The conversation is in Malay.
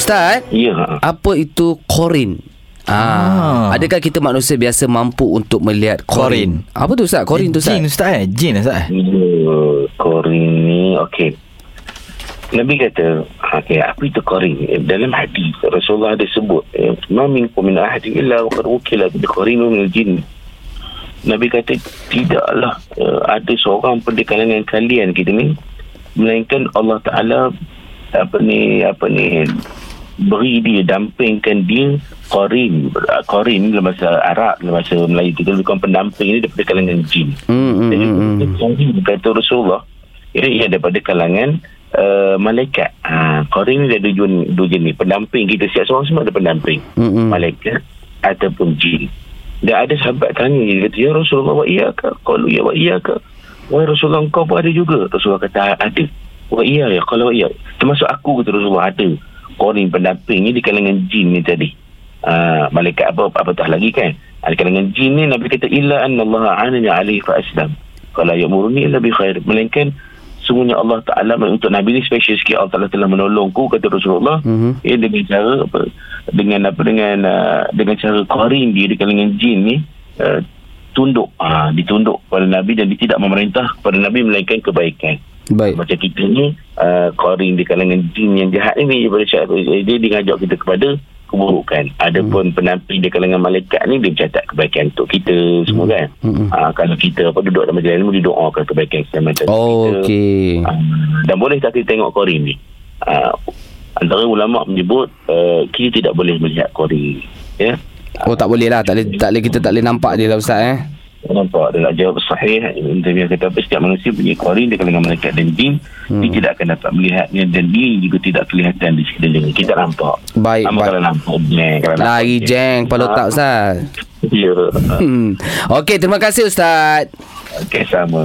Ustaz, Ya. apa itu korin? Ah, Ah. adakah kita manusia biasa mampu untuk melihat korin? Korin. Apa tu Ustaz? Korin tu Ustaz? Jin Ustaz eh? Jin Ustaz eh? Ya, korin ni okey. Nabi kata, okey, apa itu korin? Dalam hadis Rasulullah ada sebut, eh, "Ma minkum min ahadin illa wa qad wukila bi qarinu min al-jinn." Nabi kata, tidaklah uh, ada seorang pun di kalangan kalian kita ni melainkan Allah Taala apa ni apa ni beri dia dampingkan dia qarin qarin dalam bahasa Arab dalam bahasa Melayu kita bukan pendamping ini daripada kalangan jin. Hmm, hmm, jadi hmm, hmm. kata Rasulullah. Ia, ia daripada kalangan uh, malaikat. Ha, ni ada dua, dua jenis. Pendamping kita siap seorang semua ada pendamping. Hmm, hmm. malaikat ataupun jin. Dan ada sahabat tanya dia kata ya Rasulullah wa iyaka qalu ya wa iyaka Wahai Rasulullah kau pun ada juga. Rasulullah kata ada. Wa iya ya Kalau wa iya. Termasuk aku kata Rasulullah ada Korin pendamping ni Di kalangan jin ni tadi. Uh, Malaikat apa Apatah lagi kan? Uh, Di kalangan jin ni Nabi kata Illa anna Allah ananya alaihi fa aslam. Kalau ya'muruni illa bi khair. Melainkan Sungguhnya Allah Ta'ala Untuk Nabi ni special sikit. Allah Ta'ala telah menolongku Kata Rasulullah. Mhm. Ya dengan cara apa? Dengan apa? Dengan uh, dengan cara qarin dia di kalangan jin ni uh, tunduk. Uh, ditunduk kepada nabi dan dia tidak memerintah kepada nabi melainkan kebaikan Baik. macam kita ni uh, qarin di kalangan jin yang jahat ni daripada syarat dia dia ngajak kita kepada keburukan adapun hmm. penamping di kalangan malaikat ni dia mencatat kebaikan untuk kita semua kan Hmm. uh, kalau kita apa duduk dalam majlis ilmu dia doakan kebaikan selamat Oh, okey. Ah, dan boleh tak kita tengok korin ni uh, antara ulama menyebut uh, kita tidak boleh melihat korin ya Oh, tak boleh lah. Tak boleh, tak boleh, kita tak boleh nampak dia lah Ustaz eh. Nampak dan nak jawab sahih Ibn Taymiyah kata apa setiap manusia punya korin di kalangan malaikat dan jin hmm. dia tidak akan dapat melihatnya dan dia juga tidak kelihatan di sekelilingnya kita nampak Baik, Sama baik. kalau nampak jeng kalau nampak Lari jeng, kepala otak Ustaz. ya Hmm. Okey, terima kasih Ustaz. okey sama